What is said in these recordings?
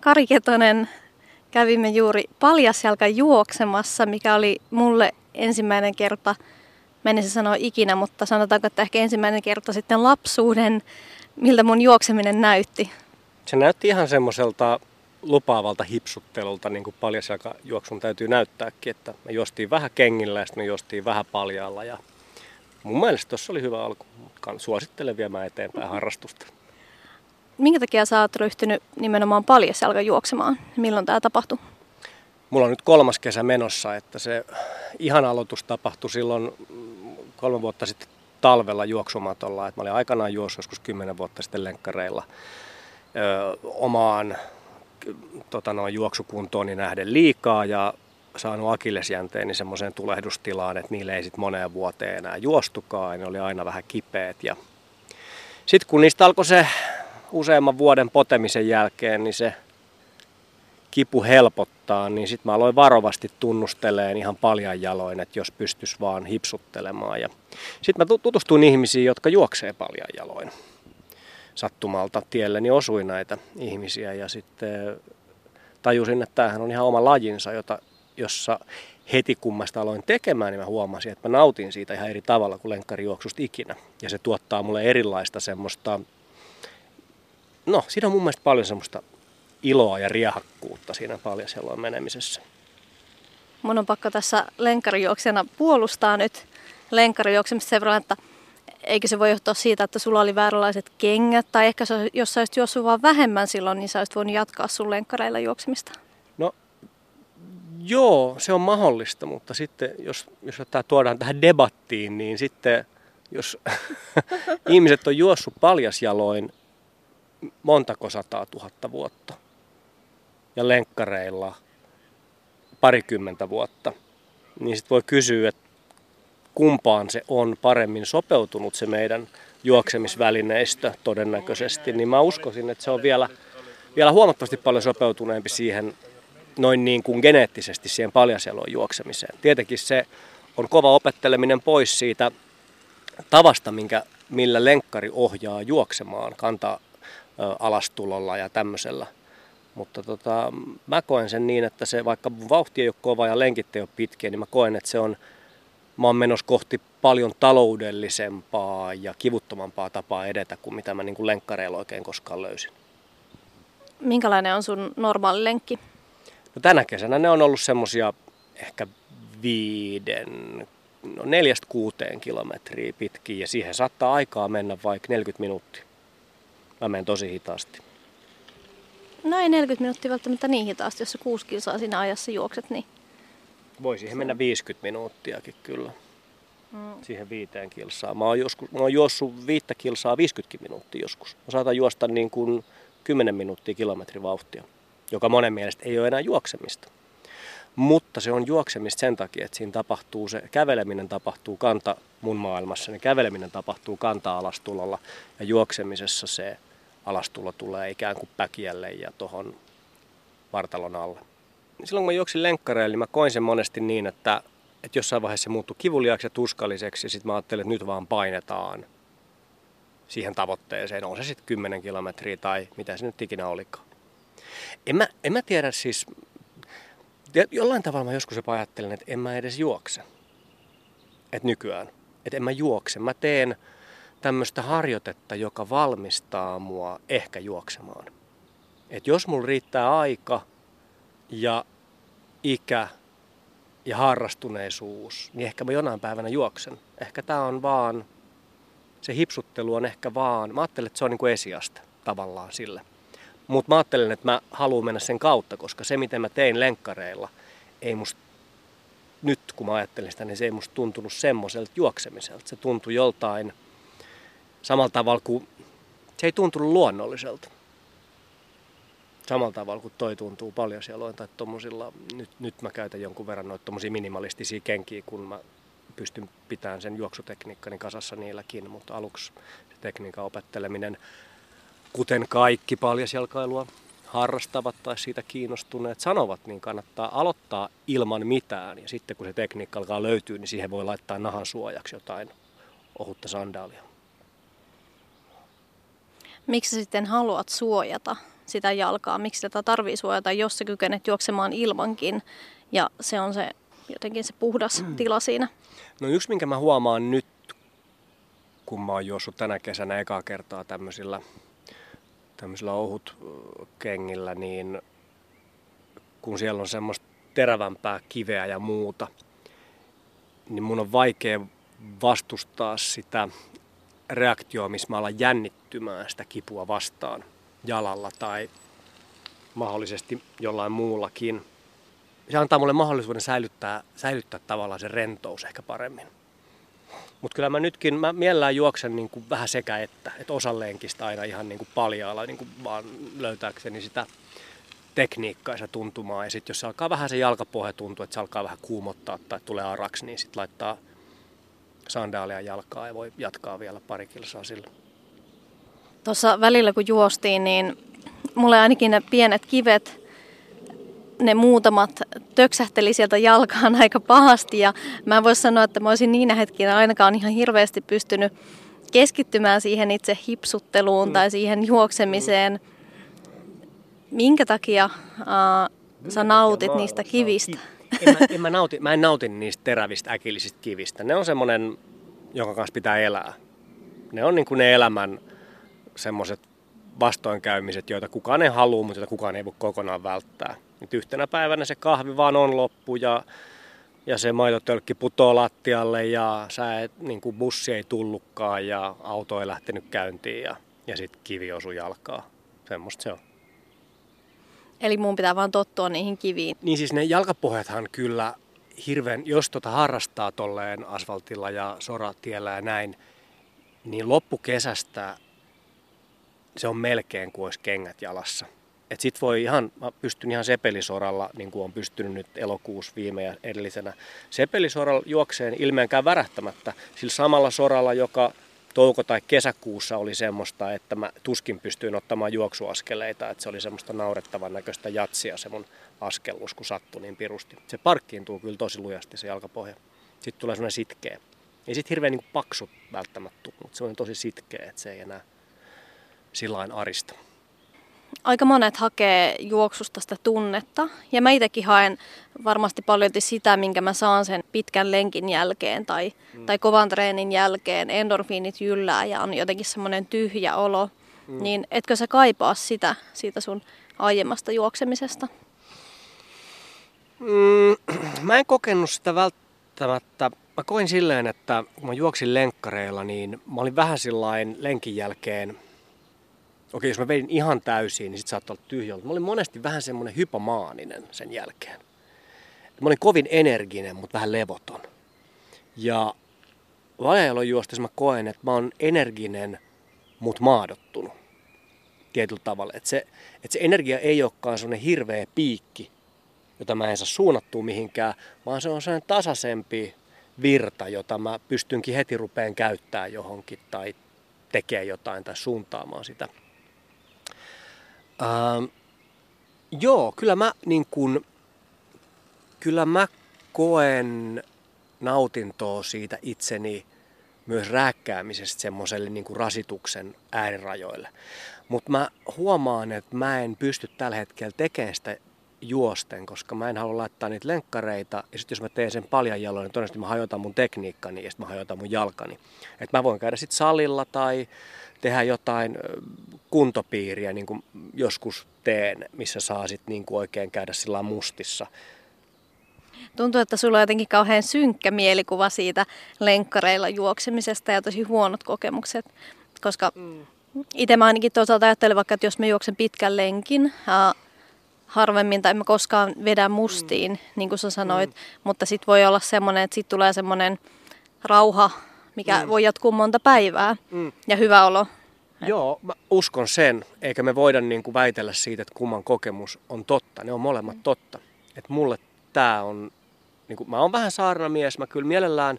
Kari Ketonen, kävimme juuri paljasjalka juoksemassa, mikä oli mulle ensimmäinen kerta, menisin sanoa ikinä, mutta sanotaanko, että ehkä ensimmäinen kerta sitten lapsuuden, miltä mun juokseminen näytti. Se näytti ihan semmoiselta lupaavalta hipsuttelulta, niin kuin paljasjalkajuoksun täytyy näyttääkin, että me juostiin vähän kengillä ja sitten me juostiin vähän paljalla ja mun mielestä tuossa oli hyvä alku. Suosittelen viemään eteenpäin harrastusta. Minkä takia sä oot ryhtynyt nimenomaan paljasjalka juoksemaan? Milloin tämä tapahtui? Mulla on nyt kolmas kesä menossa, että se ihan aloitus tapahtui silloin kolme vuotta sitten talvella juoksumatolla. Että mä olin aikanaan juossut joskus kymmenen vuotta sitten lenkkareilla ö, omaan tota noin, juoksukuntooni nähden liikaa ja saanut akillesjänteeni semmoiseen tulehdustilaan, että niille ei sitten moneen vuoteen enää juostukaan. Ne oli aina vähän kipeät. Ja sitten kun niistä alkoi se useamman vuoden potemisen jälkeen, niin se kipu helpottaa, niin sitten mä aloin varovasti tunnusteleen ihan paljon jaloin, että jos pystys vaan hipsuttelemaan. Ja sitten mä tutustuin ihmisiin, jotka juoksee paljon jaloin. Sattumalta tielleni osui näitä ihmisiä ja sitten tajusin, että tämähän on ihan oma lajinsa, jota, jossa heti kun mä sitä aloin tekemään, niin mä huomasin, että mä nautin siitä ihan eri tavalla kuin lenkkarijuoksusta ikinä. Ja se tuottaa mulle erilaista semmoista, no siinä on mun mielestä paljon semmoista iloa ja riehakkuutta siinä paljasjaloin menemisessä. Mun on pakko tässä lenkkarijuoksena puolustaa nyt lenkkarijuoksemista sen verran, että eikö se voi johtua siitä, että sulla oli vääränlaiset kengät, tai ehkä jos sä olisit juossut vaan vähemmän silloin, niin sä olisit voinut jatkaa sun lenkkareilla juoksemista? No joo, se on mahdollista, mutta sitten jos, jos tämä tuodaan tähän debattiin, niin sitten jos ihmiset on juossut paljasjaloin montako sataa tuhatta vuotta? Ja lenkkareilla parikymmentä vuotta, niin sitten voi kysyä, että kumpaan se on paremmin sopeutunut se meidän juoksemisvälineistö todennäköisesti, niin mä uskoisin, että se on vielä, vielä huomattavasti paljon sopeutuneempi siihen noin niin kuin geneettisesti siihen paljasjaloon juoksemiseen. Tietenkin se on kova opetteleminen pois siitä tavasta, minkä, millä lenkkari ohjaa juoksemaan kantaa alastulolla ja tämmöisellä. Mutta tota, mä koen sen niin, että se vaikka vauhti ei ole kova ja lenkit ei ole pitkiä, niin mä koen, että se on, mä oon menossa kohti paljon taloudellisempaa ja kivuttomampaa tapaa edetä kuin mitä mä niin kuin lenkkareilla oikein koskaan löysin. Minkälainen on sun normaali lenkki? No tänä kesänä ne on ollut semmosia ehkä viiden, no neljästä kuuteen kilometriä pitkiä ja siihen saattaa aikaa mennä vaikka 40 minuuttia. Mä menen tosi hitaasti. No ei 40 minuuttia välttämättä niin hitaasti, jos sä kuusi kilsaa siinä ajassa juokset, niin... Voi siihen mennä 50 minuuttiakin kyllä. Mm. Siihen viiteen kilsaa. Mä oon, joskus, mä oon juossut viittä kilsaa 50 minuuttia joskus. Mä saatan juosta niin kuin 10 minuuttia kilometrivauhtia, joka monen mielestä ei ole enää juoksemista. Mutta se on juoksemista sen takia, että siinä tapahtuu se, käveleminen tapahtuu kanta mun maailmassa, niin käveleminen tapahtuu kanta-alastulolla ja juoksemisessa se alastulo tulee ikään kuin päkiälle ja tuohon vartalon alle. Silloin kun mä juoksin lenkkareille, niin mä koin sen monesti niin, että, että jossain vaiheessa se muuttui kivuliaaksi ja tuskalliseksi ja sitten mä ajattelin, että nyt vaan painetaan siihen tavoitteeseen. On se sitten 10 kilometriä tai mitä se nyt ikinä olikaan. En mä, en mä tiedä siis, jollain tavalla mä joskus jopa ajattelen, että en mä edes juokse. Että nykyään. Että en mä juokse. Mä teen tämmöistä harjoitetta, joka valmistaa mua ehkä juoksemaan. Et jos mulla riittää aika ja ikä ja harrastuneisuus, niin ehkä mä jonain päivänä juoksen. Ehkä tää on vaan, se hipsuttelu on ehkä vaan, mä ajattelen, että se on niin kuin esiaste tavallaan sille. Mutta mä ajattelen, että mä haluan mennä sen kautta, koska se miten mä tein lenkkareilla, ei musta nyt kun mä ajattelin sitä, niin se ei musta tuntunut semmoiselta juoksemiselta. Se tuntui joltain samalla tavalla kuin se ei tuntunut luonnolliselta. Samalla tavalla kuin toi tuntuu paljon siellä tai tommosilla, nyt, nyt mä käytän jonkun verran noita minimalistisia kenkiä, kun mä pystyn pitämään sen juoksutekniikkani kasassa niilläkin, mutta aluksi se tekniikan opetteleminen, kuten kaikki paljasjalkailua harrastavat tai siitä kiinnostuneet sanovat, niin kannattaa aloittaa ilman mitään. Ja sitten kun se tekniikka alkaa löytyä, niin siihen voi laittaa nahan suojaksi jotain ohutta sandaalia. Miksi sitten haluat suojata sitä jalkaa, miksi tätä tarvii suojata, jos sä kykenet juoksemaan ilmankin. Ja se on se jotenkin se puhdas mm. tila siinä. No yksi, minkä mä huomaan nyt, kun mä oon juossut tänä kesänä ekaa kertaa tämmöisillä, tämmöisillä ohut kengillä, niin kun siellä on semmoista terävämpää kiveä ja muuta, niin mun on vaikea vastustaa sitä reaktioa, missä mä alan jännittymään sitä kipua vastaan jalalla tai mahdollisesti jollain muullakin. Se antaa mulle mahdollisuuden säilyttää, säilyttää tavallaan se rentous ehkä paremmin. Mutta kyllä mä nytkin, mä mielellään juoksen niin kuin vähän sekä että, että osa lenkistä aina ihan niin kuin paljaalla, niin kuin vaan löytääkseni sitä tekniikkaa ja tuntumaa. Ja sitten jos se alkaa vähän se jalkapohja tuntua, että se alkaa vähän kuumottaa tai tulee araksi, niin sitten laittaa sandaalia jalkaa ja voi jatkaa vielä pari kilsaa sillä. Tuossa välillä kun juostiin, niin mulle ainakin ne pienet kivet, ne muutamat töksähteli sieltä jalkaan aika pahasti ja mä en voi sanoa, että mä olisin niinä hetkinä ainakaan ihan hirveästi pystynyt keskittymään siihen itse hipsutteluun mm. tai siihen juoksemiseen. Mm. Minkä takia uh, sä nautit niistä kivistä? En, mä, en mä, nauti, mä en nauti niistä terävistä äkillisistä kivistä. Ne on semmoinen, jonka kanssa pitää elää. Ne on niin kuin ne elämän semmoiset vastoinkäymiset, joita kukaan ei halua, mutta joita kukaan ei voi kokonaan välttää. Nyt yhtenä päivänä se kahvi vaan on loppu ja, ja se maitotölkki putoo lattialle ja sä et, niin kuin bussi ei tullutkaan ja auto ei lähtenyt käyntiin ja, ja sitten kivi osui jalkaa. Semmoista se on. Eli mun pitää vaan tottua niihin kiviin. Niin siis ne jalkapohjathan kyllä hirveän, jos tota harrastaa tolleen asfaltilla ja soratiellä ja näin, niin loppukesästä se on melkein kuin olisi kengät jalassa. Et sit voi ihan, mä pystyn ihan sepelisoralla, niin kuin on pystynyt nyt elokuussa viime ja edellisenä. Sepelisoralla juokseen ilmeenkään värähtämättä sillä samalla soralla, joka touko- tai kesäkuussa oli semmoista, että mä tuskin pystyin ottamaan juoksuaskeleita, että se oli semmoista naurettavan näköistä jatsia se mun askellus, kun sattui niin pirusti. Se parkkiintuu kyllä tosi lujasti se jalkapohja. Sitten tulee semmoinen sitkeä. Ei sit hirveän niin paksu välttämättä, mutta se on tosi sitkeä, että se ei enää sillain arista. Aika monet hakee juoksusta sitä tunnetta ja mä itsekin haen varmasti paljon sitä, minkä mä saan sen pitkän lenkin jälkeen tai, mm. tai kovan treenin jälkeen. Endorfiinit jyllää ja on jotenkin semmoinen tyhjä olo. Mm. Niin etkö sä kaipaa sitä siitä sun aiemmasta juoksemisesta? Mm, mä en kokenut sitä välttämättä. Mä koin silleen, että kun mä juoksin lenkkareilla, niin mä olin vähän sillain lenkin jälkeen okei, jos mä vedin ihan täysin, niin sit saattoi olla tyhjä. Mä olin monesti vähän semmoinen hypomaaninen sen jälkeen. Mä olin kovin energinen, mutta vähän levoton. Ja valjailon juostessa mä koen, että mä oon energinen, mutta maadottunut tietyllä tavalla. Että se, että se energia ei olekaan semmoinen hirveä piikki, jota mä en saa suunnattua mihinkään, vaan se on sellainen tasaisempi virta, jota mä pystynkin heti rupeen käyttää johonkin tai tekee jotain tai suuntaamaan sitä Ähm, joo, kyllä mä, niin kun, kyllä mä koen nautintoa siitä itseni myös rääkkäämisestä semmoiselle niin rasituksen äärirajoille. Mutta mä huomaan, että mä en pysty tällä hetkellä tekemään sitä juosten, koska mä en halua laittaa niitä lenkkareita. Ja sitten jos mä teen sen paljon jaloin, niin todennäköisesti mä hajotan mun tekniikkani ja sitten mä hajotan mun jalkani. Että mä voin käydä sitten salilla tai tehdä jotain kuntopiiriä, niin kuin joskus teen, missä saa sitten niin kuin oikein käydä sillä mustissa. Tuntuu, että sulla on jotenkin kauhean synkkä mielikuva siitä lenkkareilla juoksemisesta ja tosi huonot kokemukset, koska mm. itse mä ainakin toisaalta ajattelen vaikka, että jos mä juoksen pitkän lenkin, ää, harvemmin tai mä koskaan vedän mustiin, mm. niin kuin sä sanoit, mm. mutta sitten voi olla semmoinen, että sitten tulee semmoinen rauha mikä mm. voi jatkuu monta päivää mm. ja hyvä olo. Joo, mä uskon sen, eikä me voida niin kuin väitellä siitä, että kumman kokemus on totta. Ne on molemmat mm. totta. Että mulle tämä on, niin kuin, mä oon vähän saarnamies, mä kyllä mielellään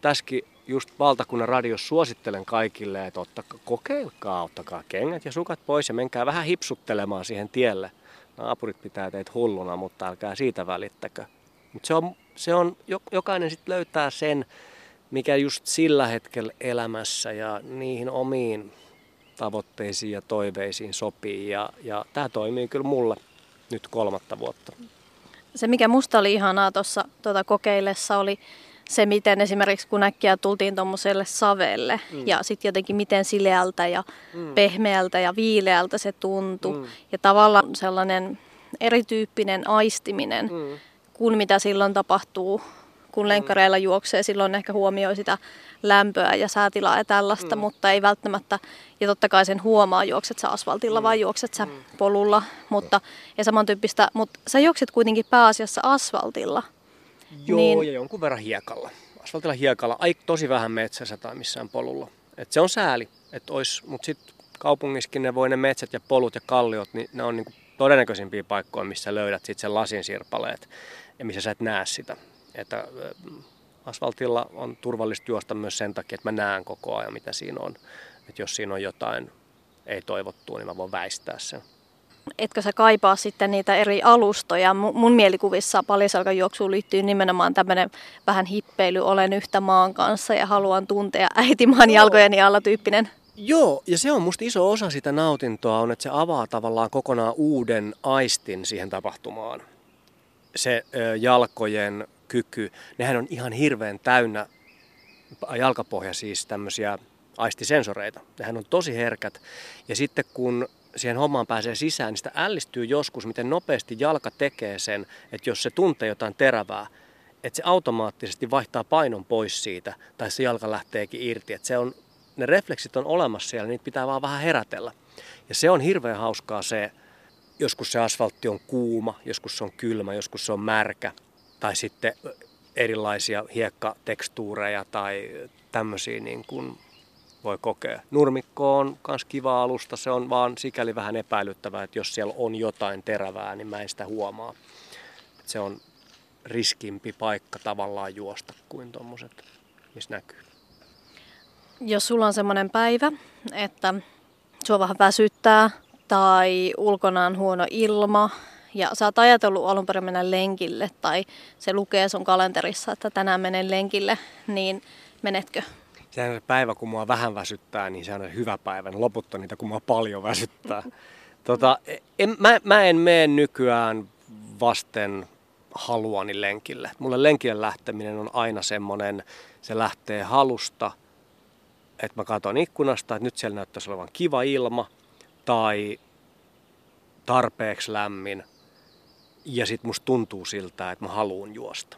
tässäkin just valtakunnan radiossa suosittelen kaikille, että ottakaa, kokeilkaa, ottakaa kengät ja sukat pois ja menkää vähän hipsuttelemaan siihen tielle. Naapurit pitää teitä hulluna, mutta älkää siitä välittäkö. Mutta se on, se on, jokainen sitten löytää sen, mikä just sillä hetkellä elämässä ja niihin omiin tavoitteisiin ja toiveisiin sopii. Ja, ja tämä toimii kyllä mulle nyt kolmatta vuotta. Se, mikä musta oli ihanaa tuossa tuota kokeillessa, oli se, miten esimerkiksi kun äkkiä tultiin tuommoiselle savelle mm. ja sitten jotenkin miten sileältä ja mm. pehmeältä ja viileältä se tuntui. Mm. Ja tavallaan sellainen erityyppinen aistiminen mm. kuin mitä silloin tapahtuu, kun lenkkareilla juoksee. Silloin ehkä huomioi sitä lämpöä ja säätilaa ja tällaista, mm. mutta ei välttämättä, ja totta kai sen huomaa, juokset sä asfaltilla mm. vai juokset sä mm. polulla, mutta, ja samantyyppistä, mutta sä juokset kuitenkin pääasiassa asfaltilla. Joo, niin... ja jonkun verran hiekalla. Asfaltilla hiekalla, ai tosi vähän metsässä tai missään polulla. Et se on sääli, että ois, mutta sitten kaupungissakin ne voi ne metsät ja polut ja kalliot, niin ne on niinku todennäköisimpiä paikkoja, missä löydät sitten sen lasin sirpaleet ja missä sä et näe sitä. Että asfaltilla on turvallista juosta myös sen takia, että mä näen koko ajan, mitä siinä on. Että jos siinä on jotain ei toivottua, niin mä voin väistää sen. Etkö sä kaipaa sitten niitä eri alustoja? Mun mielikuvissa paljasalkajuoksuun liittyy nimenomaan tämmöinen vähän hippeily, olen yhtä maan kanssa ja haluan tuntea äitimaan jalkojeni alla tyyppinen. Joo, ja se on musta iso osa sitä nautintoa on, että se avaa tavallaan kokonaan uuden aistin siihen tapahtumaan. Se ö, jalkojen kyky, nehän on ihan hirveän täynnä jalkapohja siis tämmöisiä aistisensoreita. Nehän on tosi herkät. Ja sitten kun siihen hommaan pääsee sisään, niin sitä ällistyy joskus, miten nopeasti jalka tekee sen, että jos se tuntee jotain terävää, että se automaattisesti vaihtaa painon pois siitä, tai se jalka lähteekin irti. Että se on, ne refleksit on olemassa siellä, niitä pitää vaan vähän herätellä. Ja se on hirveän hauskaa se, joskus se asfaltti on kuuma, joskus se on kylmä, joskus se on märkä, tai sitten erilaisia hiekkatekstuureja tai tämmöisiä niin kuin voi kokea. Nurmikko on myös kiva alusta, se on vaan sikäli vähän epäilyttävää, että jos siellä on jotain terävää, niin mä en sitä huomaa. Se on riskimpi paikka tavallaan juosta kuin tuommoiset, missä näkyy. Jos sulla on semmoinen päivä, että sua vähän väsyttää tai ulkona on huono ilma ja sä oot ajatellut alun perin mennä lenkille tai se lukee sun kalenterissa, että tänään menen lenkille, niin menetkö? Se on se päivä, kun mua vähän väsyttää, niin se on hyvä päivä. Loput on niitä, kun mua paljon väsyttää. Tota, en, mä, mä en mene nykyään vasten haluani lenkille. Mulle lenkille lähteminen on aina semmoinen, se lähtee halusta, että mä katson ikkunasta, että nyt siellä näyttäisi olevan kiva ilma tai tarpeeksi lämmin ja sitten musta tuntuu siltä, että mä haluan juosta.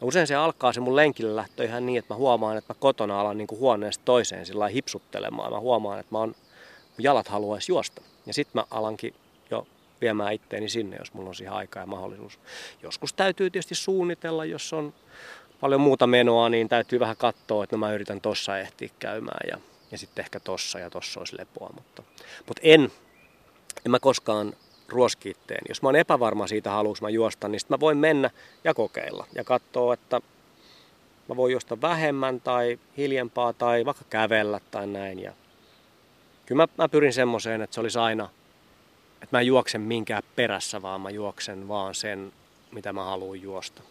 Ja usein se alkaa se mun lenkille lähtö ihan niin, että mä huomaan, että mä kotona alan niin kuin huoneesta toiseen sillä hipsuttelemaan. Mä huomaan, että mä on, mun jalat haluaisi juosta. Ja sitten mä alankin jo viemään itteeni sinne, jos mulla on siihen aika ja mahdollisuus. Joskus täytyy tietysti suunnitella, jos on paljon muuta menoa, niin täytyy vähän katsoa, että no mä yritän tossa ehtiä käymään ja, ja sitten ehkä tossa ja tossa olisi lepoa. Mutta, mutta en, en mä koskaan ruoski itteen. Jos mä oon epävarma siitä, haluanko mä juosta, niin mä voin mennä ja kokeilla ja katsoa, että mä voin juosta vähemmän tai hiljempaa tai vaikka kävellä tai näin. Ja kyllä mä, mä pyrin semmoiseen, että se olisi aina, että mä en juoksen minkään perässä, vaan mä juoksen vaan sen, mitä mä haluan juosta.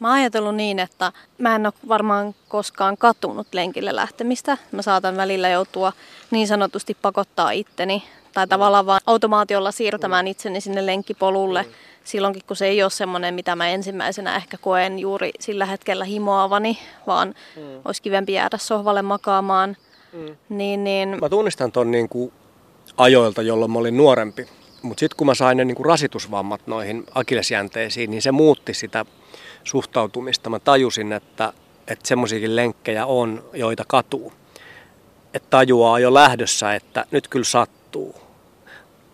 Mä oon ajatellut niin, että mä en ole varmaan koskaan katunut lenkille lähtemistä. Mä saatan välillä joutua niin sanotusti pakottaa itteni tai tavallaan vaan automaatiolla siirtämään itseni sinne lenkkipolulle mm. silloinkin, kun se ei ole semmoinen, mitä mä ensimmäisenä ehkä koen juuri sillä hetkellä himoavani, vaan mm. olisi kivempi jäädä sohvalle makaamaan. Mm. Niin, niin... Mä tunnistan ton niin kuin ajoilta, jolloin mä olin nuorempi. Mutta sitten kun mä sain ne niin kuin rasitusvammat noihin akilesjänteisiin, niin se muutti sitä suhtautumista. Mä tajusin, että, että semmoisiakin lenkkejä on, joita katuu. Että tajuaa jo lähdössä, että nyt kyllä sattuu.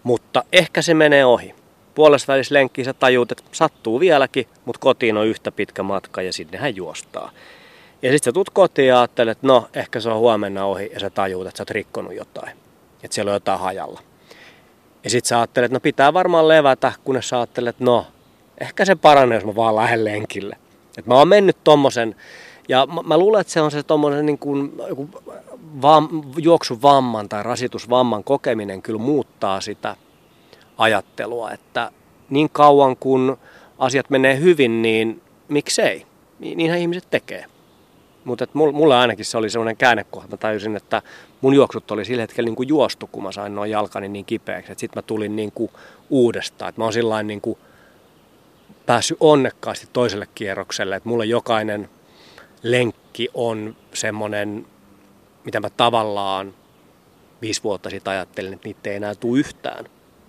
Mutta ehkä se menee ohi. Puolessa välissä lenkkiin sä tajuut, että sattuu vieläkin, mutta kotiin on yhtä pitkä matka ja sinnehän juostaa. Ja sitten sä tulet kotiin ja ajattelet, että no ehkä se on huomenna ohi ja sä tajuut, että sä oot rikkonut jotain. Että siellä on jotain hajalla. Ja sitten sä ajattelet, että no pitää varmaan levätä, kunnes sä ajattelet, että no ehkä se paranee, jos mä vaan lähden lenkille. Et mä oon mennyt tommosen, ja mä, mä luulen, että se on se tommosen niin kuin, joku vam, juoksuvamman tai rasitusvamman kokeminen kyllä muuttaa sitä ajattelua, että niin kauan kun asiat menee hyvin, niin miksei? Niinhän ihmiset tekee. Mutta mulle ainakin se oli semmoinen käännekohta. Mä tajusin, että mun juoksut oli sillä hetkellä niin kuin juostu, kun mä sain noin jalkani niin kipeäksi. Sitten mä tulin niin kuin uudestaan. Et mä oon sillä niin kuin päässyt onnekkaasti toiselle kierrokselle. Että mulle jokainen lenkki on semmoinen, mitä mä tavallaan viisi vuotta sitten ajattelin, että niitä ei enää tule yhtään.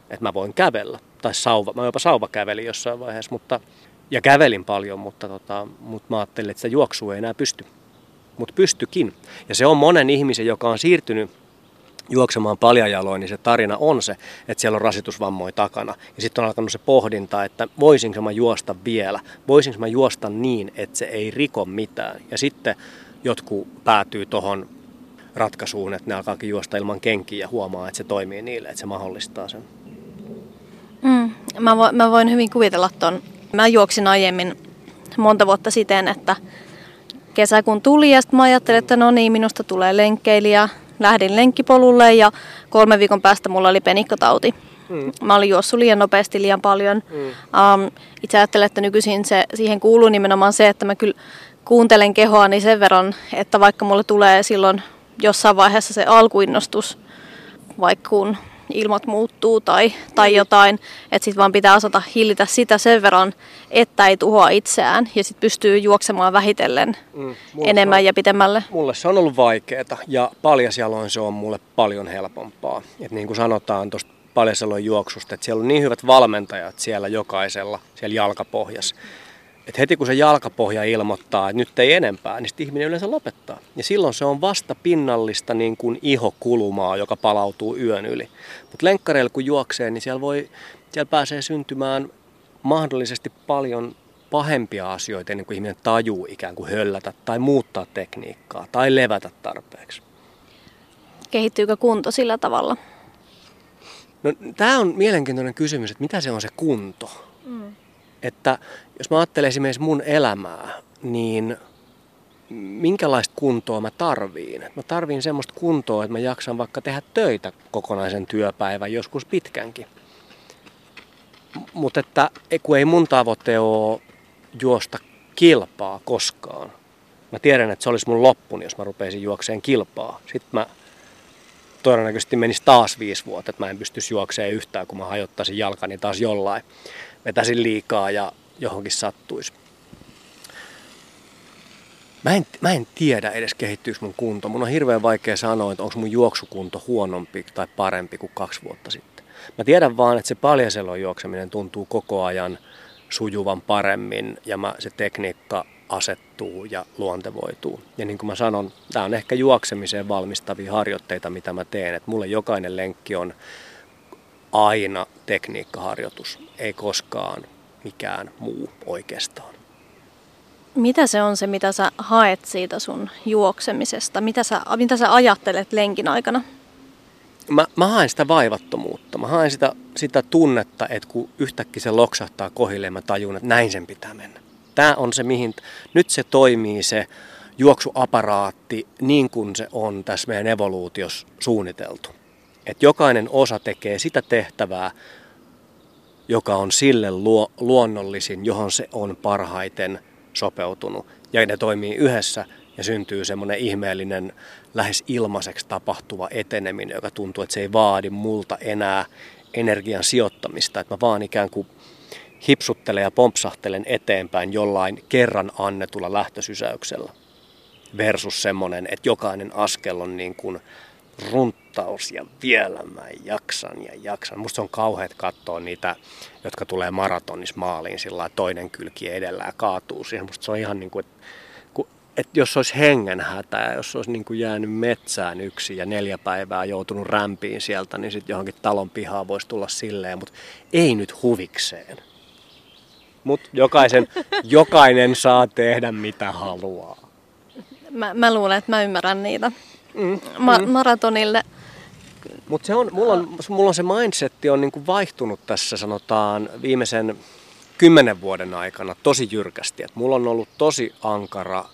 Että mä voin kävellä. Tai sauva. Mä jopa sauva kävelin jossain vaiheessa, mutta, ja kävelin paljon, mutta, tota, mutta mä ajattelin, että se juoksu ei enää pysty. Mutta pystykin. Ja se on monen ihmisen, joka on siirtynyt juoksemaan paljajaloin, niin se tarina on se, että siellä on rasitusvammoja takana. Ja sitten on alkanut se pohdinta, että voisinko mä juosta vielä, voisinko mä juosta niin, että se ei riko mitään. Ja sitten jotkut päätyy tuohon ratkaisuun, että ne alkaakin juosta ilman kenkiä ja huomaa, että se toimii niille, että se mahdollistaa sen. Mm, mä, vo, mä voin hyvin kuvitella ton. Mä juoksin aiemmin monta vuotta siten, että kesä kun tuli ja sitten mä ajattelin, että no niin, minusta tulee lenkkeilijä. Lähdin lenkkipolulle ja kolme viikon päästä mulla oli penikkatauti. Mm. Mä olin juossut liian nopeasti, liian paljon. Mm. Um, itse ajattelen, että nykyisin se, siihen kuuluu nimenomaan se, että mä kyllä kuuntelen kehoani sen verran, että vaikka mulle tulee silloin jossain vaiheessa se alkuinnostus, vaikka kun ilmat muuttuu tai, tai jotain, että sitten vaan pitää osata hillitä sitä sen verran, että ei tuhoa itseään ja sitten pystyy juoksemaan vähitellen mm, enemmän on, ja pitemmälle. Mulle se on ollut vaikeaa ja paljasjaloin se on mulle paljon helpompaa. Et niin kuin sanotaan tuosta paljasjaloin juoksusta, että siellä on niin hyvät valmentajat siellä jokaisella, siellä jalkapohjassa että heti kun se jalkapohja ilmoittaa, että nyt ei enempää, niin sitten ihminen yleensä lopettaa. Ja silloin se on vasta pinnallista niin kuin ihokulumaa, joka palautuu yön yli. Mutta lenkkareilla kun juoksee, niin siellä, voi, siellä pääsee syntymään mahdollisesti paljon pahempia asioita ennen kuin ihminen tajuu ikään kuin höllätä tai muuttaa tekniikkaa tai levätä tarpeeksi. Kehittyykö kunto sillä tavalla? No, tämä on mielenkiintoinen kysymys, että mitä se on se kunto. Mm. Että jos mä ajattelen esimerkiksi mun elämää, niin minkälaista kuntoa mä tarviin. Mä tarviin semmoista kuntoa, että mä jaksan vaikka tehdä töitä kokonaisen työpäivän, joskus pitkänkin. Mutta että kun ei mun tavoite ole juosta kilpaa koskaan. Mä tiedän, että se olisi mun loppuni, jos mä rupeisin juokseen kilpaa. Sitten mä todennäköisesti menisi taas viisi vuotta, että mä en pystyisi juokseen yhtään, kun mä hajottaisin jalkani taas jollain. Vetäisin liikaa ja johonkin sattuisi. Mä en, mä en tiedä edes kehittyykö mun kunto. Mun on hirveän vaikea sanoa, että onko mun juoksukunto huonompi tai parempi kuin kaksi vuotta sitten. Mä tiedän vaan, että se paljaselon juokseminen tuntuu koko ajan sujuvan paremmin ja mä, se tekniikka asettuu ja luontevoituu. Ja niin kuin mä sanon, tämä on ehkä juoksemiseen valmistavia harjoitteita, mitä mä teen. Että mulle jokainen lenkki on aina tekniikkaharjoitus, ei koskaan mikään muu oikeastaan. Mitä se on se, mitä sä haet siitä sun juoksemisesta? Mitä sä, mitä sä ajattelet lenkin aikana? Mä, mä haen sitä vaivattomuutta. Mä haen sitä, sitä tunnetta, että kun yhtäkkiä se loksahtaa kohille, mä tajun, että näin sen pitää mennä. Tämä on se, mihin nyt se toimii se juoksuaparaatti niin kuin se on tässä meidän evoluutiossa suunniteltu. Että jokainen osa tekee sitä tehtävää, joka on sille luo, luonnollisin, johon se on parhaiten sopeutunut. Ja ne toimii yhdessä ja syntyy semmoinen ihmeellinen, lähes ilmaiseksi tapahtuva eteneminen, joka tuntuu, että se ei vaadi multa enää energian sijoittamista. Että mä vaan ikään kuin hipsuttelen ja pompsahtelen eteenpäin jollain kerran annetulla lähtösysäyksellä. Versus semmoinen, että jokainen askel on niin kuin runttaus ja vielä mä jaksan ja jaksan. Musta se on kauheat katsoa niitä, jotka tulee maratonissa maaliin sillä toinen kylki edellä ja kaatuu siihen. Musta se on ihan niin kuin, että jos olisi hengenhätä ja jos olisi niin kuin jäänyt metsään yksi ja neljä päivää joutunut rämpiin sieltä, niin sitten johonkin talon pihaan voisi tulla silleen, mutta ei nyt huvikseen. Mutta jokaisen, jokainen saa tehdä mitä haluaa. Mä, mä luulen, että mä ymmärrän niitä mm, ma- mm. maratonille. Mutta se on, mulla on, mulla on se mindsetti on niinku vaihtunut tässä sanotaan viimeisen kymmenen vuoden aikana tosi jyrkästi. Et mulla on ollut tosi ankara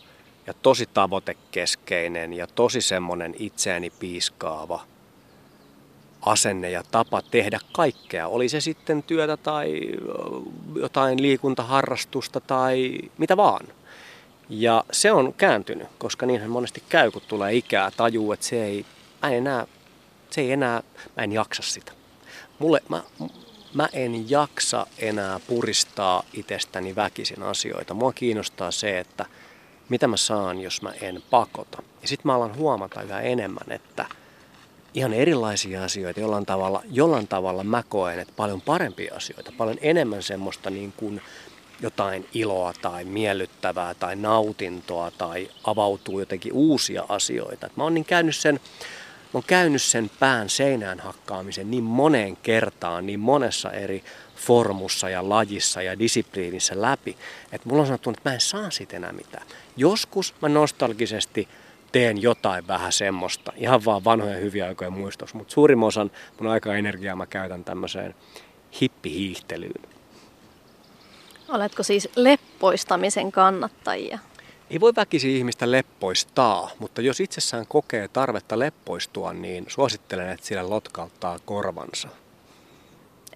ja tosi tavoitekeskeinen ja tosi semmoinen itseäni piiskaava asenne ja tapa tehdä kaikkea. Oli se sitten työtä tai jotain liikuntaharrastusta tai mitä vaan. Ja se on kääntynyt, koska niinhän monesti käy, kun tulee ikää, tajuu, että se ei, mä en enää, se ei enää, mä en jaksa sitä. Mulle, mä, mä en jaksa enää puristaa itsestäni väkisin asioita. Mua kiinnostaa se, että mitä mä saan, jos mä en pakota. Ja sitten mä alan huomata yhä enemmän, että ihan erilaisia asioita jollain tavalla, jollain tavalla mä koen, että paljon parempia asioita, paljon enemmän semmoista niin kuin jotain iloa tai miellyttävää tai nautintoa tai avautuu jotenkin uusia asioita. Et mä oon niin käynyt sen, oon käynyt sen pään seinään hakkaamisen niin moneen kertaan, niin monessa eri formussa ja lajissa ja disipliinissä läpi, että mulla on sanottu, että mä en saa siitä enää mitään. Joskus mä nostalgisesti teen jotain vähän semmoista, ihan vaan vanhoja hyviä aikoja muistos, mutta suurimman osan mun aika energiaa mä käytän tämmöiseen hippihiihtelyyn. Oletko siis leppoistamisen kannattajia? Ei voi väkisin ihmistä leppoistaa, mutta jos itsessään kokee tarvetta leppoistua, niin suosittelen, että sillä lotkauttaa korvansa.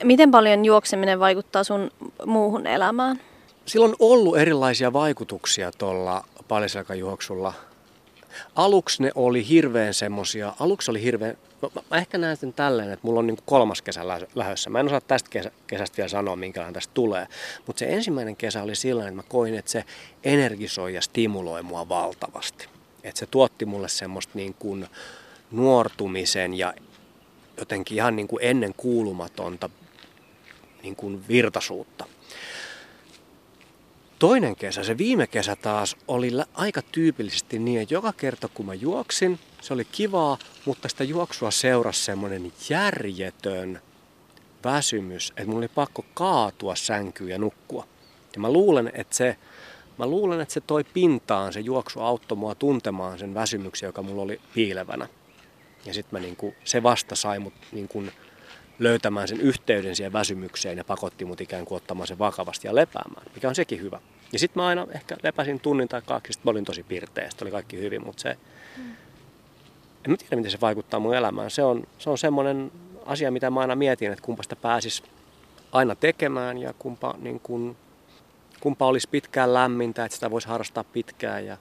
Miten paljon juokseminen vaikuttaa sun muuhun elämään? Sillä on ollut erilaisia vaikutuksia tuolla paliselkajuoksulla. Aluksi ne oli hirveän semmosia, aluksi oli hirveän, mä, mä ehkä näen sen tälleen, että mulla on niin kolmas kesä lähdössä. Mä en osaa tästä kesä, kesästä vielä sanoa, minkälainen tästä tulee. Mutta se ensimmäinen kesä oli sillä että mä koin, että se energisoi ja stimuloi mua valtavasti. Että se tuotti mulle semmoista niin kuin nuortumisen ja jotenkin ihan niin kuin ennen kuulumatonta niin kuin virtaisuutta. Toinen kesä, se viime kesä taas, oli aika tyypillisesti niin, että joka kerta kun mä juoksin, se oli kivaa, mutta sitä juoksua seurasi semmoinen järjetön väsymys, että mulla oli pakko kaatua sänkyyn ja nukkua. Ja mä luulen, että se, mä luulen, että se toi pintaan, se juoksu auttoi mua tuntemaan sen väsymyksen, joka mulla oli piilevänä. Ja sitten niinku, se vasta sai mut niinku löytämään sen yhteyden siihen väsymykseen ja pakotti mut ikään kuin ottamaan sen vakavasti ja lepäämään, mikä on sekin hyvä. Ja sitten mä aina ehkä lepäsin tunnin tai kaksi, sitten mä olin tosi pirteä, sitten oli kaikki hyvin, mutta se, mm. en mä tiedä miten se vaikuttaa mun elämään. Se on, se on semmoinen asia, mitä mä aina mietin, että kumpa sitä pääsis aina tekemään ja kumpa, niin kun, kumpa olisi pitkään lämmintä, että sitä voisi harrastaa pitkään ja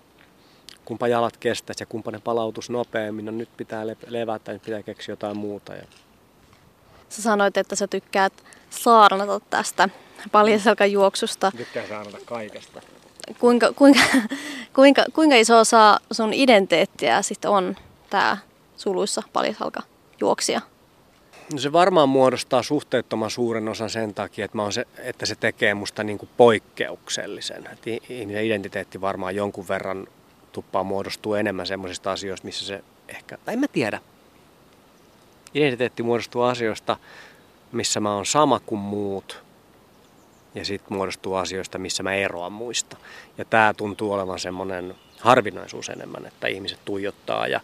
kumpa jalat kestäisi ja kumpa ne palautus nopeammin. No nyt pitää levätä, nyt pitää keksiä jotain muuta. Ja Sä sanoit, että sä tykkäät saarnata tästä paljaselkajuoksusta. Tykkää saarnata kaikesta. Kuinka, kuinka, kuinka, kuinka iso osa sun identiteettiä sitten on tämä suluissa paljaselkajuoksija? No se varmaan muodostaa suhteettoman suuren osan sen takia, että, mä se, että se tekee musta niin kuin poikkeuksellisen. Et ihmisen identiteetti varmaan jonkun verran tuppaa muodostuu enemmän semmoisista asioista, missä se ehkä, tai en mä tiedä, identiteetti muodostuu asioista, missä mä oon sama kuin muut. Ja sitten muodostuu asioista, missä mä eroan muista. Ja tämä tuntuu olevan semmoinen harvinaisuus enemmän, että ihmiset tuijottaa ja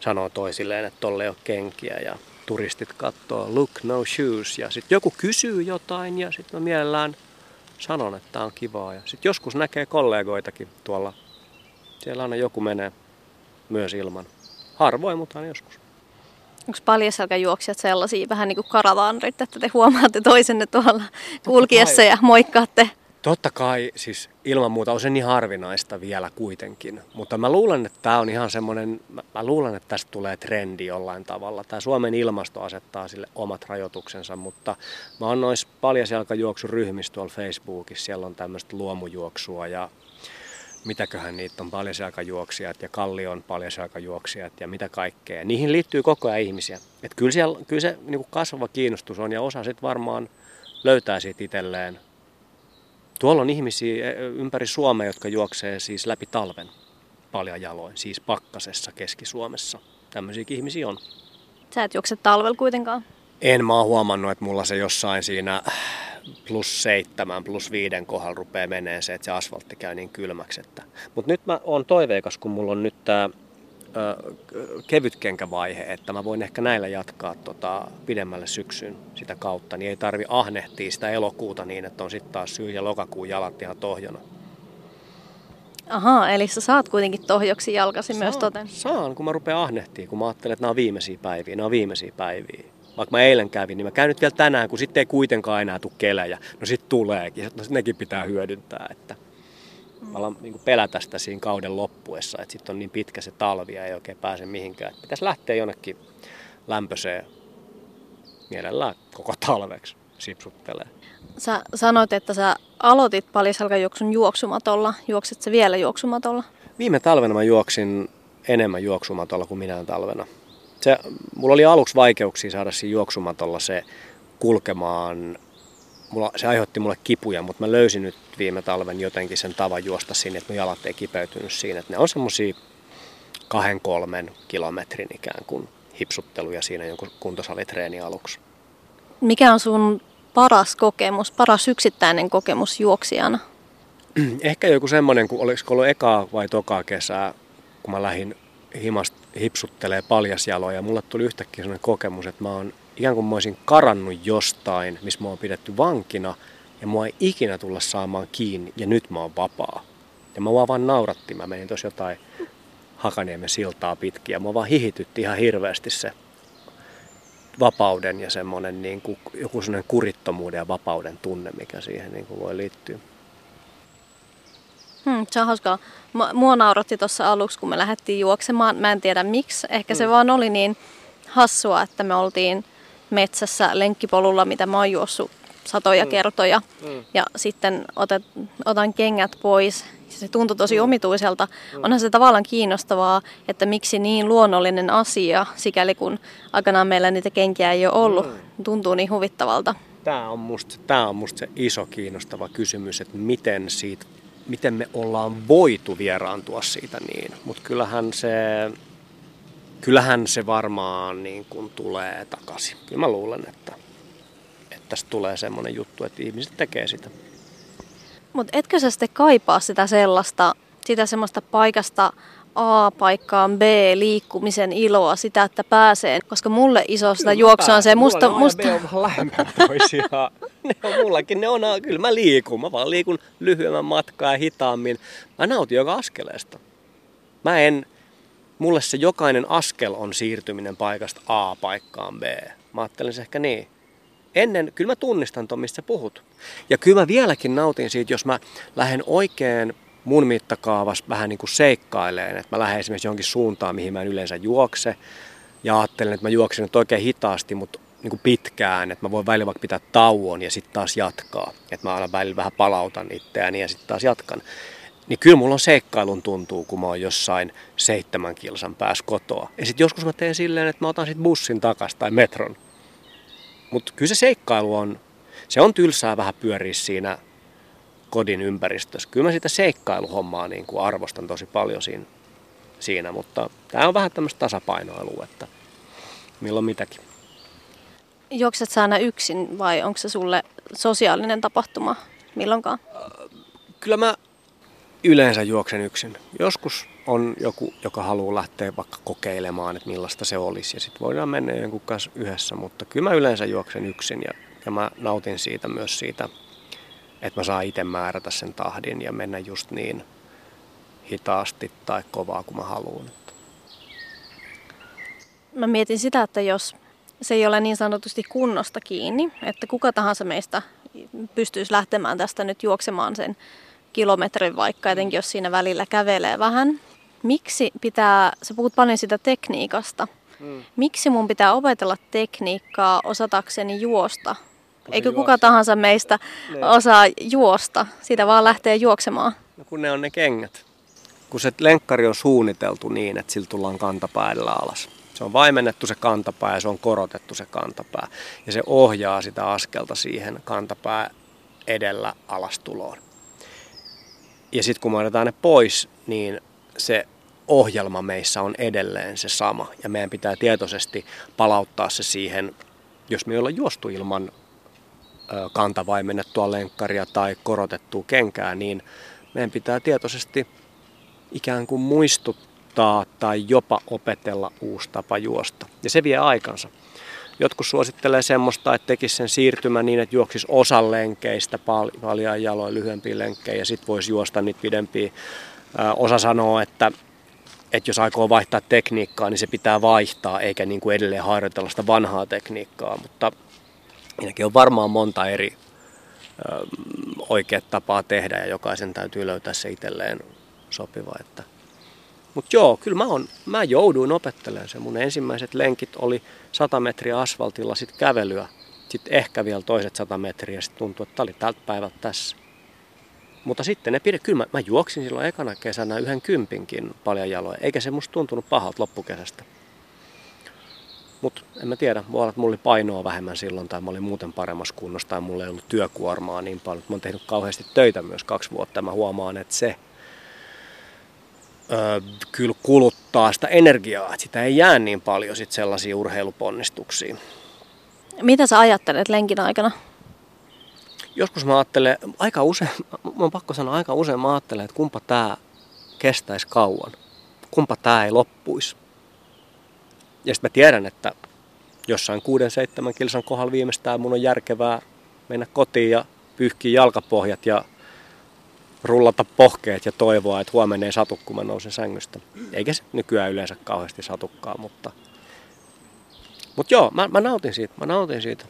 sanoo toisilleen, että tolle ei ole kenkiä ja turistit katsoo look no shoes ja sitten joku kysyy jotain ja sitten mä mielellään sanon, että tämä on kivaa. Ja sitten joskus näkee kollegoitakin tuolla. Siellä aina joku menee myös ilman. Harvoin, mutta aina joskus. Onko paljaselkäjuoksijat sellaisia vähän niin kuin karavaanrit, että te huomaatte toisenne tuolla kulkiessa ja moikkaatte? Totta kai, siis ilman muuta on se niin harvinaista vielä kuitenkin. Mutta mä luulen, että tämä on ihan semmoinen, mä, mä luulen, että tästä tulee trendi jollain tavalla. Tämä Suomen ilmasto asettaa sille omat rajoituksensa, mutta mä oon noissa paljasjalkajuoksuryhmissä tuolla Facebookissa, siellä on tämmöistä luomujuoksua ja mitäköhän niitä on paljaselkajuoksijat ja kallion paljaselkajuoksijat ja mitä kaikkea. Niihin liittyy koko ajan ihmisiä. Et kyllä, siellä, kyllä se niin kuin kasvava kiinnostus on ja osa sitten varmaan löytää siitä itselleen. Tuolla on ihmisiä e, ympäri Suomea, jotka juoksee siis läpi talven paljon jaloin, siis pakkasessa Keski-Suomessa. Tämmöisiäkin ihmisiä on. Sä et juokse talvella kuitenkaan? En mä oon huomannut, että mulla se jossain siinä plus seitsemän, plus viiden kohdalla rupeaa menee se, että se asfaltti käy niin kylmäksi. Että... Mutta nyt mä oon toiveikas, kun mulla on nyt tämä kevytkenkävaihe, että mä voin ehkä näillä jatkaa tota, pidemmälle syksyn sitä kautta, niin ei tarvi ahnehtia sitä elokuuta niin, että on sitten taas syy- ja lokakuun jalat ihan tohjona. Ahaa, eli sä saat kuitenkin tohjoksi jalkasi saan, myös toten? Saan, kun mä rupean ahnehtimaan, kun mä ajattelen, että nämä on viimeisiä päiviä, nämä on viimeisiä päiviä vaikka mä eilen kävin, niin mä käyn nyt vielä tänään, kun sitten ei kuitenkaan enää tule kelejä. No sitten tuleekin, no sit nekin pitää hyödyntää. Että. Mä alan niin pelätä sitä siinä kauden loppuessa, että sitten on niin pitkä se talvi ja ei oikein pääse mihinkään. Pitäisi lähteä jonnekin lämpöiseen mielellään koko talveksi sipsuttelee. Sä sanoit, että sä aloitit palisalkajuoksun juoksumatolla. Juokset se vielä juoksumatolla? Viime talvena mä juoksin enemmän juoksumatolla kuin minä talvena. Se, mulla oli aluksi vaikeuksia saada siinä juoksumatolla se kulkemaan. Mulla, se aiheutti mulle kipuja, mutta mä löysin nyt viime talven jotenkin sen tavan juosta sinne, että mun jalat ei kipeytynyt siinä. Että ne on semmosia kahden kolmen kilometrin ikään kuin hipsutteluja siinä jonkun kuntosalitreeni aluksi. Mikä on sun paras kokemus, paras yksittäinen kokemus juoksijana? Ehkä joku semmoinen, kun oliko ollut ekaa vai tokaa kesää, kun mä lähdin himasta hipsuttelee paljasjaloja. Mulle tuli yhtäkkiä sellainen kokemus, että mä oon ikään kuin mä olisin karannut jostain, missä mä oon pidetty vankina, ja mua ei ikinä tulla saamaan kiinni, ja nyt mä oon vapaa. Ja mä vaan nauratti, mä menin tuossa jotain Hakaniemen siltaa pitkin, ja mä vaan hihitytti ihan hirveästi se vapauden ja semmoinen niin kuin, joku semmoinen kurittomuuden ja vapauden tunne, mikä siihen niin kuin voi liittyä. Hmm, se on hauskaa. Mua nauratti tuossa aluksi, kun me lähdettiin juoksemaan. Mä en tiedä miksi. Ehkä hmm. se vaan oli niin hassua, että me oltiin metsässä lenkkipolulla, mitä mä oon juossut satoja hmm. kertoja. Hmm. Ja sitten otet, otan kengät pois. Se tuntui tosi hmm. omituiselta. Hmm. Onhan se tavallaan kiinnostavaa, että miksi niin luonnollinen asia, sikäli kun aikanaan meillä niitä kenkiä ei ole ollut, hmm. tuntuu niin huvittavalta. Tämä on, musta, tämä on musta se iso kiinnostava kysymys, että miten siitä miten me ollaan voitu vieraantua siitä niin. Mutta kyllähän se, kyllähän se varmaan niin kuin tulee takaisin. Kyllä mä luulen, että, että tästä tulee semmoinen juttu, että ihmiset tekee sitä. Mutta etkö sä sitten kaipaa sitä sellaista, sitä semmoista paikasta A paikkaan B liikkumisen iloa, sitä, että pääsee, koska mulle iso sitä juoksua on se musta... Mulla musta... on vähän toisiaan. ne on mullakin, ne on, kyllä mä liikun, mä vaan liikun lyhyemmän matkaa ja hitaammin. Mä nautin joka askeleesta. Mä en, mulle se jokainen askel on siirtyminen paikasta A paikkaan B. Mä ajattelen se ehkä niin. Ennen, kyllä mä tunnistan ton, mistä puhut. Ja kyllä mä vieläkin nautin siitä, jos mä lähden oikein mun mittakaavassa vähän niin kuin seikkaileen, että mä lähden esimerkiksi johonkin suuntaan, mihin mä en yleensä juokse, ja ajattelen, että mä juoksen nyt oikein hitaasti, mutta niin kuin pitkään, että mä voin välillä vaikka pitää tauon ja sitten taas jatkaa. Että mä aina välillä vähän palautan itseäni ja sitten taas jatkan. Niin kyllä mulla on seikkailun tuntuu, kun mä oon jossain seitsemän kilsan päässä kotoa. Ja sitten joskus mä teen silleen, että mä otan sitten bussin takas tai metron. Mutta kyllä se seikkailu on, se on tylsää vähän pyöriä siinä kodin ympäristössä. Kyllä mä sitä seikkailuhommaa niin kuin arvostan tosi paljon siinä, siinä mutta tämä on vähän tämmöistä tasapainoilua, että milloin mitäkin. Juokset sä aina yksin vai onko se sulle sosiaalinen tapahtuma milloinkaan? Kyllä mä yleensä juoksen yksin. Joskus on joku, joka haluaa lähteä vaikka kokeilemaan, että millaista se olisi. Ja sitten voidaan mennä jonkun kanssa yhdessä, mutta kyllä mä yleensä juoksen yksin ja, ja mä nautin siitä myös siitä että mä saan itse määrätä sen tahdin ja mennä just niin hitaasti tai kovaa kuin mä haluan. Mä mietin sitä, että jos se ei ole niin sanotusti kunnosta kiinni, että kuka tahansa meistä pystyisi lähtemään tästä nyt juoksemaan sen kilometrin vaikka, etenkin jos siinä välillä kävelee vähän. Miksi pitää, sä puhut paljon sitä tekniikasta, hmm. miksi mun pitää opetella tekniikkaa osatakseni juosta Eikö kuka tahansa meistä ne. osaa juosta, sitä vaan lähtee juoksemaan? No kun ne on ne kengät. Kun se lenkkari on suunniteltu niin, että sillä tullaan kantapää edellä alas. Se on vaimennettu se kantapää ja se on korotettu se kantapää. Ja se ohjaa sitä askelta siihen kantapää edellä alastuloon. Ja sitten kun me otetaan ne pois, niin se ohjelma meissä on edelleen se sama. Ja meidän pitää tietoisesti palauttaa se siihen, jos me ei olla juostu ilman kantavaimennettua lenkkaria tai korotettua kenkää, niin meidän pitää tietoisesti ikään kuin muistuttaa tai jopa opetella uusi tapa juosta. Ja se vie aikansa. Jotkut suosittelee semmoista, että tekisi sen siirtymän niin, että juoksisi osan lenkeistä pal- paljon jaloin lyhyempiä lenkkejä ja sitten voisi juosta niitä pidempiä. Osa sanoo, että, että jos aikoo vaihtaa tekniikkaa, niin se pitää vaihtaa eikä niin kuin edelleen harjoitella sitä vanhaa tekniikkaa. Mutta Siinäkin on varmaan monta eri oikeat tapaa tehdä ja jokaisen täytyy löytää se itselleen sopiva. Että. Mutta joo, kyllä mä, on, mä jouduin opettelemaan se. Mun ensimmäiset lenkit oli 100 metriä asfaltilla, sitten kävelyä, sitten ehkä vielä toiset 100 metriä, sitten tuntui, että oli tältä päivältä tässä. Mutta sitten ne pide, kyllä mä, mä juoksin silloin ekana kesänä yhden kympinkin paljon jaloja, eikä se musta tuntunut pahalta loppukesästä. Mutta en mä tiedä, voi olla, että mulla oli painoa vähemmän silloin tai mä olin muuten paremmassa kunnossa tai mulla ei ollut työkuormaa niin paljon. Mä oon tehnyt kauheasti töitä myös kaksi vuotta ja mä huomaan, että se öö, kyllä kuluttaa sitä energiaa, että sitä ei jää niin paljon sit sellaisia urheiluponnistuksia. Mitä sä ajattelet lenkin aikana? Joskus mä ajattelen, aika usein, mä on pakko sanoa, aika usein mä ajattelen, että kumpa tää kestäisi kauan. Kumpa tää ei loppuisi. Ja sitten mä tiedän, että jossain 6-7 kilsan kohdalla viimeistään mun on järkevää mennä kotiin ja pyyhkiä jalkapohjat ja rullata pohkeet ja toivoa, että huomenna ei satu, kun mä nousen sängystä. Eikä se nykyään yleensä kauheasti satukkaan, mutta... Mutta joo, mä, mä, nautin siitä, mä nautin siitä.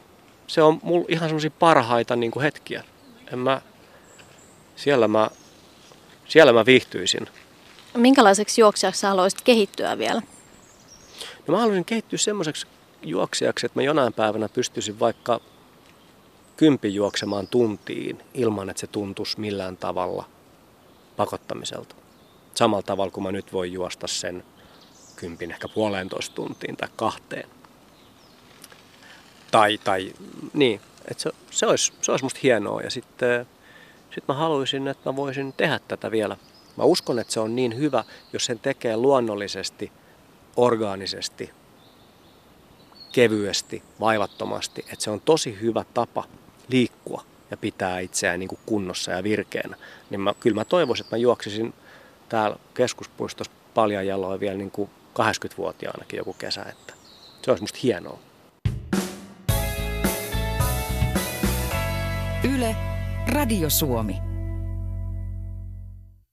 Se on mulla ihan semmoisia parhaita niin kuin hetkiä. En mä, siellä, mä, siellä mä viihtyisin. Minkälaiseksi juoksijaksi sä haluaisit kehittyä vielä? No mä haluaisin kehittyä semmoiseksi juoksijaksi, että mä jonain päivänä pystyisin vaikka kympi juoksemaan tuntiin ilman, että se tuntuisi millään tavalla pakottamiselta. Samalla tavalla kuin mä nyt voin juosta sen kympin ehkä puolentoista tuntiin tai kahteen. Tai, tai niin, että se, se, olisi, se olisi musta hienoa ja sitten sit mä haluaisin, että mä voisin tehdä tätä vielä. Mä uskon, että se on niin hyvä, jos sen tekee luonnollisesti, orgaanisesti, kevyesti, vaivattomasti. Että se on tosi hyvä tapa liikkua ja pitää itseään niin kuin kunnossa ja virkeänä. Niin mä, kyllä mä toivoisin, että mä juoksisin täällä keskuspuistossa paljon jaloa vielä niin kuin 80-vuotiaanakin joku kesä. Että se olisi musta hienoa. Yle, Radio Suomi.